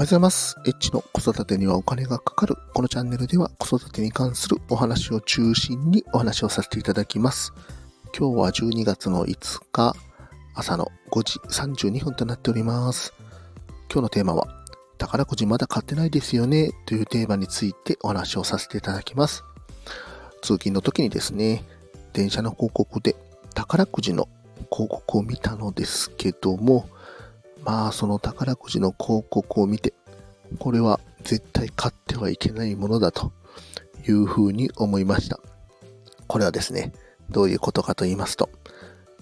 おはようございます。エッチの子育てにはお金がかかる。このチャンネルでは子育てに関するお話を中心にお話をさせていただきます。今日は12月の5日、朝の5時32分となっております。今日のテーマは、宝くじまだ買ってないですよねというテーマについてお話をさせていただきます。通勤の時にですね、電車の広告で宝くじの広告を見たのですけども、まあその宝くじの広告を見て、これは絶対買ってはいけないものだというふうに思いました。これはですね、どういうことかと言いますと、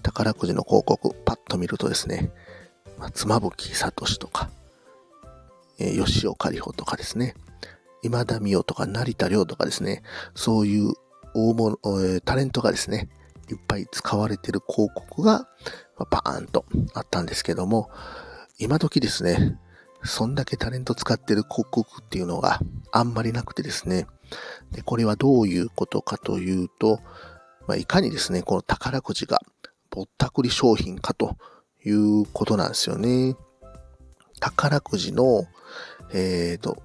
宝くじの広告パッと見るとですね、まあ、妻夫木聡とか、えー、吉岡里帆とかですね、今田美桜とか成田凌とかですね、そういう大物、えー、タレントがですね、いっぱい使われてる広告がまバーンとあったんですけども、今時ですね、そんだけタレント使ってる広告っていうのがあんまりなくてですね、でこれはどういうことかというと、まあ、いかにですね、この宝くじがぼったくり商品かということなんですよね。宝くじの、えっ、ー、と、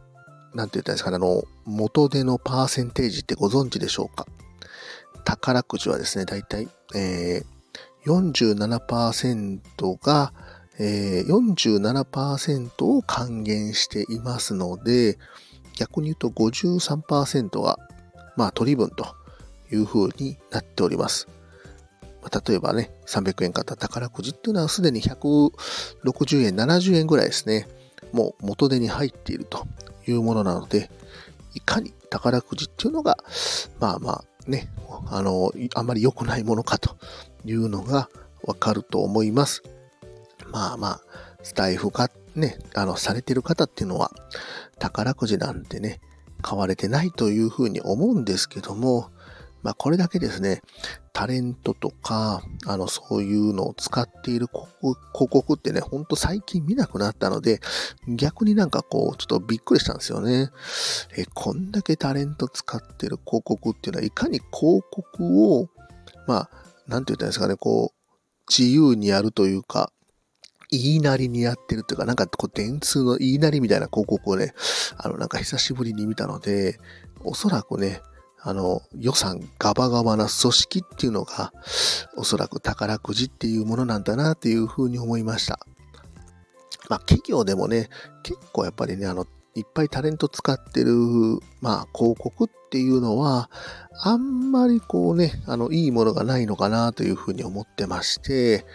なんて言ったんですかね、あの、元手のパーセンテージってご存知でしょうか？宝くじはですね、だいたい、えー、47%が、えー、47%を還元していますので、逆に言うと53%が、まあ、取り分という風になっております。まあ、例えばね、300円買った宝くじっていうのはすでに160円、70円ぐらいですね、もう元手に入っているというものなので、いかに宝くじっていうのが、まあまあね、あの、あまり良くないものかというのがわかると思います。まあまあ、スタイフ化ね、あの、されてる方っていうのは、宝くじなんてね、買われてないというふうに思うんですけども、まあこれだけですね、タレントとか、あの、そういうのを使っている広告ってね、ほんと最近見なくなったので、逆になんかこう、ちょっとびっくりしたんですよね。え、こんだけタレント使ってる広告っていうのは、いかに広告を、まあ、なんて言ったんですかね、こう、自由にやるというか、言いなりにやってるというか、なんかこう電通の言いなりみたいな広告をね、あのなんか久しぶりに見たので、おそらくね、あの予算ガバガバな組織っていうのが、おそらく宝くじっていうものなんだなっていうふうに思いました。まあ企業でもね、結構やっぱりね、あの、いっぱいタレント使ってる、まあ広告っていうのは、あんまりこうね、あの、いいものがないのかなというふうに思ってまして、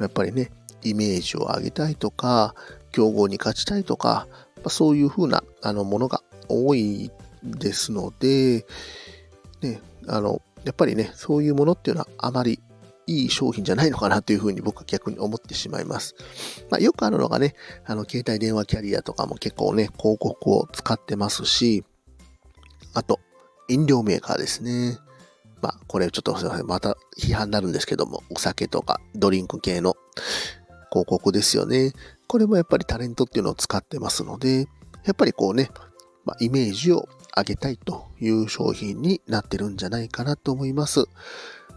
やっぱりね、イメージを上げたいとか、競合に勝ちたいとかま、そういうふうなあのものが多いですので、ね、あの、やっぱりね、そういうものっていうのはあまりいい商品じゃないのかなというふうに僕は逆に思ってしまいます。まあ、よくあるのがね、あの、携帯電話キャリアとかも結構ね、広告を使ってますし、あと、飲料メーカーですね。まあ、これちょっとすいません。また批判になるんですけども、お酒とかドリンク系の広告ですよね。これもやっぱりタレントっていうのを使ってますので、やっぱりこうね、まあ、イメージを上げたいという商品になってるんじゃないかなと思います。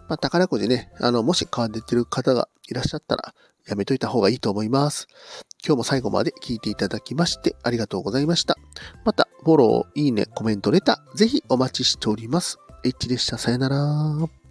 まあ、宝くじね、あの、もし買われてる方がいらっしゃったら、やめといた方がいいと思います。今日も最後まで聞いていただきましてありがとうございました。また、フォロー、いいね、コメント、レター、ぜひお待ちしております。H でした。さよなら。